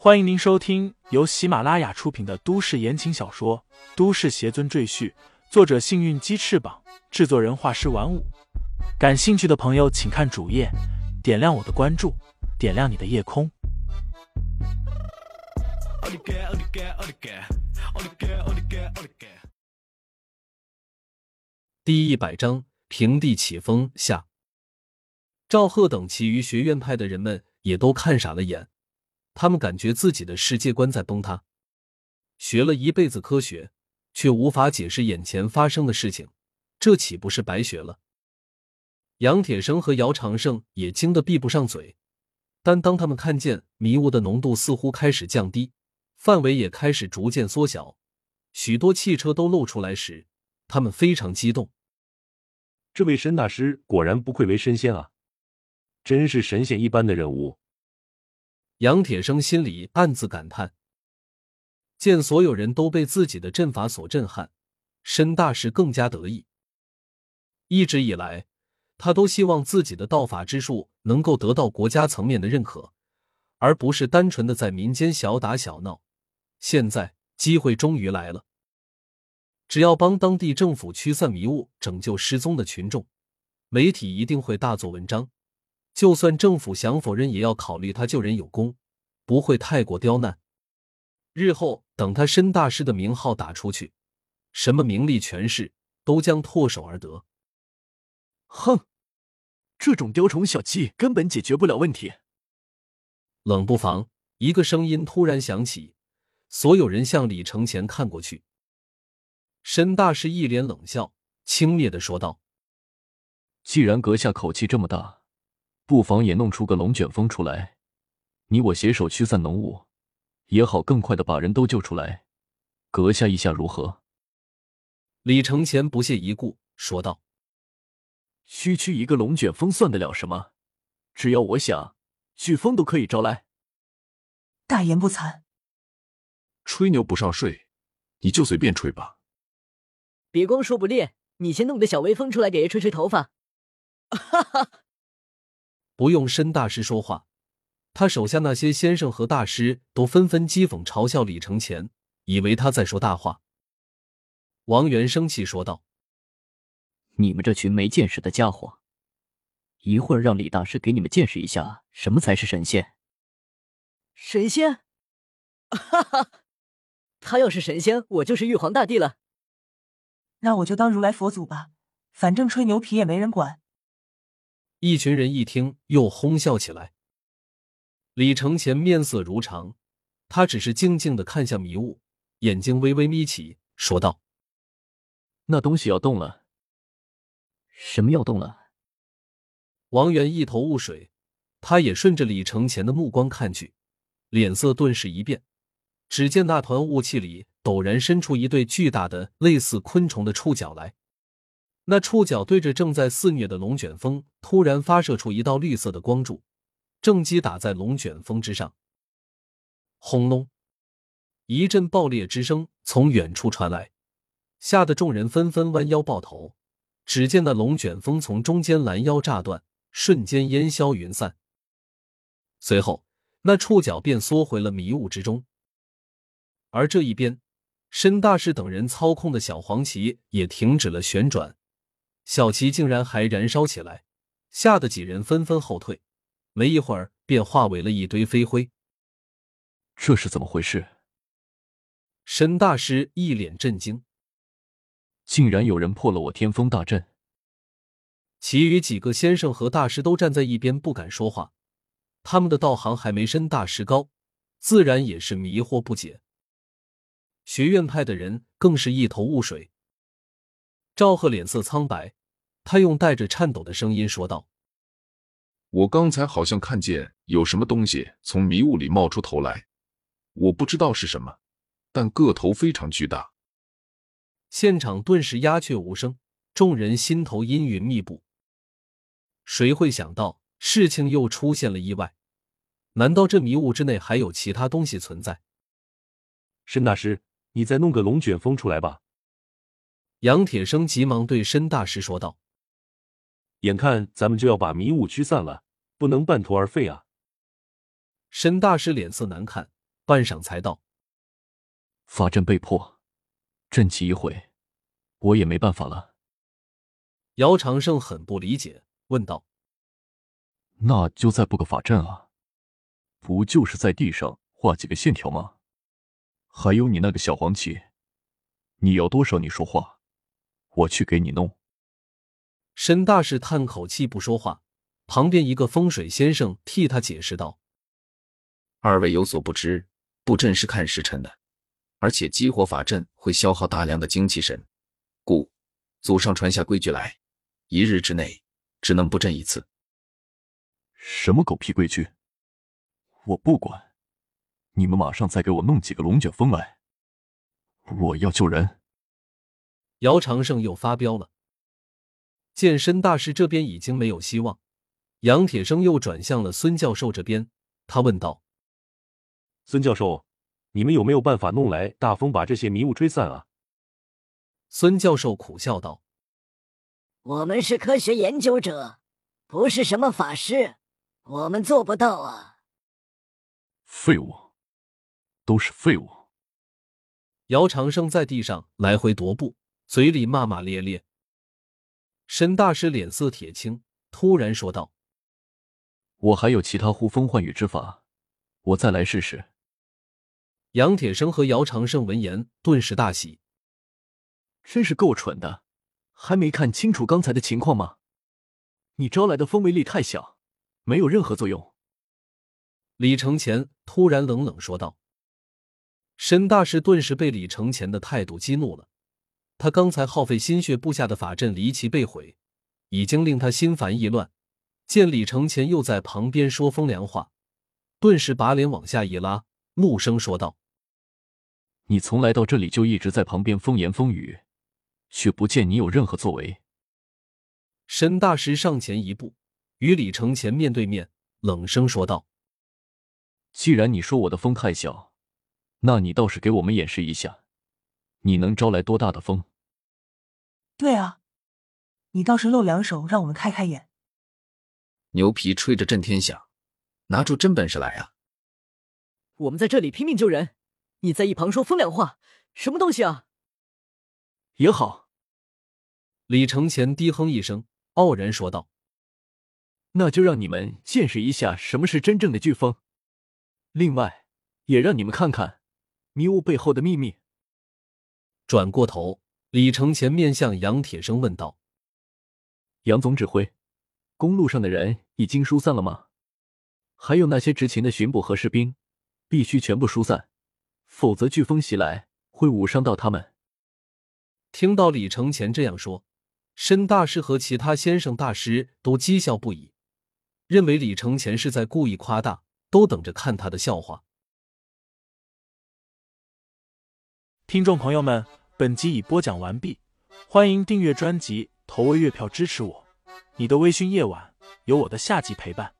欢迎您收听由喜马拉雅出品的都市言情小说《都市邪尊赘婿》，作者：幸运鸡翅膀，制作人：画师玩五。感兴趣的朋友，请看主页，点亮我的关注，点亮你的夜空。第一百章平地起风下。赵贺等其余学院派的人们也都看傻了眼。他们感觉自己的世界观在崩塌，学了一辈子科学，却无法解释眼前发生的事情，这岂不是白学了？杨铁生和姚长胜也惊得闭不上嘴，但当他们看见迷雾的浓度似乎开始降低，范围也开始逐渐缩小，许多汽车都露出来时，他们非常激动。这位申大师果然不愧为神仙啊，真是神仙一般的人物。杨铁生心里暗自感叹，见所有人都被自己的阵法所震撼，申大师更加得意。一直以来，他都希望自己的道法之术能够得到国家层面的认可，而不是单纯的在民间小打小闹。现在机会终于来了，只要帮当地政府驱散迷雾，拯救失踪的群众，媒体一定会大做文章。就算政府想否认，也要考虑他救人有功，不会太过刁难。日后等他申大师的名号打出去，什么名利权势都将唾手而得。哼，这种雕虫小技根本解决不了问题。冷不防，一个声音突然响起，所有人向李承前看过去。申大师一脸冷笑，轻蔑的说道：“既然阁下口气这么大。”不妨也弄出个龙卷风出来，你我携手驱散浓雾，也好更快的把人都救出来。阁下意下如何？李承前不屑一顾说道：“区区一个龙卷风算得了什么？只要我想，飓风都可以招来。”大言不惭！吹牛不上税，你就随便吹吧。别光说不练，你先弄个小微风出来给爷吹吹头发。哈哈。不用申大师说话，他手下那些先生和大师都纷纷讥讽嘲笑李承前，以为他在说大话。王源生气说道：“你们这群没见识的家伙，一会儿让李大师给你们见识一下什么才是神仙。”神仙？哈哈，他要是神仙，我就是玉皇大帝了。那我就当如来佛祖吧，反正吹牛皮也没人管。一群人一听，又哄笑起来。李承前面色如常，他只是静静的看向迷雾，眼睛微微眯起，说道：“那东西要动了。”“什么要动了？”王源一头雾水，他也顺着李承前的目光看去，脸色顿时一变。只见那团雾气里陡然伸出一对巨大的、类似昆虫的触角来。那触角对着正在肆虐的龙卷风，突然发射出一道绿色的光柱，正击打在龙卷风之上。轰隆！一阵爆裂之声从远处传来，吓得众人纷纷弯腰抱头。只见那龙卷风从中间拦腰炸断，瞬间烟消云散。随后，那触角便缩回了迷雾之中。而这一边，申大师等人操控的小黄旗也停止了旋转。小旗竟然还燃烧起来，吓得几人纷纷后退，没一会儿便化为了一堆飞灰。这是怎么回事？申大师一脸震惊，竟然有人破了我天风大阵。其余几个先生和大师都站在一边不敢说话，他们的道行还没申大师高，自然也是迷惑不解。学院派的人更是一头雾水。赵贺脸色苍白。他用带着颤抖的声音说道：“我刚才好像看见有什么东西从迷雾里冒出头来，我不知道是什么，但个头非常巨大。”现场顿时鸦雀无声，众人心头阴云密布。谁会想到事情又出现了意外？难道这迷雾之内还有其他东西存在？申大师，你再弄个龙卷风出来吧。杨铁生急忙对申大师说道。眼看咱们就要把迷雾驱散了，不能半途而废啊！申大师脸色难看，半晌才道：“法阵被破，阵起一毁，我也没办法了。”姚长胜很不理解，问道：“那就再布个法阵啊？不就是在地上画几个线条吗？还有你那个小黄旗，你要多少你说话，我去给你弄。”申大师叹口气不说话，旁边一个风水先生替他解释道：“二位有所不知，布阵是看时辰的，而且激活法阵会消耗大量的精气神，故祖上传下规矩来。”一日之内只能布阵一次。什么狗屁规矩！我不管！你们马上再给我弄几个龙卷风来！我要救人！姚长胜又发飙了。健身大师这边已经没有希望，杨铁生又转向了孙教授这边，他问道：“孙教授，你们有没有办法弄来大风把这些迷雾吹散啊？”孙教授苦笑道。我们是科学研究者，不是什么法师，我们做不到啊！废物，都是废物！姚长生在地上来回踱步，嘴里骂骂咧咧。申大师脸色铁青，突然说道：“我还有其他呼风唤雨之法，我再来试试。”杨铁生和姚长胜闻言顿时大喜，真是够蠢的。还没看清楚刚才的情况吗？你招来的风威力太小，没有任何作用。李承前突然冷冷说道。申大师顿时被李承前的态度激怒了。他刚才耗费心血布下的法阵离奇被毁，已经令他心烦意乱。见李承前又在旁边说风凉话，顿时把脸往下一拉，怒声说道：“你从来到这里就一直在旁边风言风语。”却不见你有任何作为。沈大师上前一步，与李承前面对面，冷声说道：“既然你说我的风太小，那你倒是给我们演示一下，你能招来多大的风？”对啊，你倒是露两手，让我们开开眼。牛皮吹着震天响，拿出真本事来啊！我们在这里拼命救人，你在一旁说风凉话，什么东西啊？也好，李承前低哼一声，傲然说道：“那就让你们见识一下什么是真正的飓风。另外，也让你们看看迷雾背后的秘密。”转过头，李承前面向杨铁生问道：“杨总指挥，公路上的人已经疏散了吗？还有那些执勤的巡捕和士兵，必须全部疏散，否则飓风袭来会误伤到他们。”听到李承前这样说，申大师和其他先生大师都讥笑不已，认为李承前是在故意夸大，都等着看他的笑话。听众朋友们，本集已播讲完毕，欢迎订阅专辑，投喂月票支持我。你的微醺夜晚，有我的下集陪伴。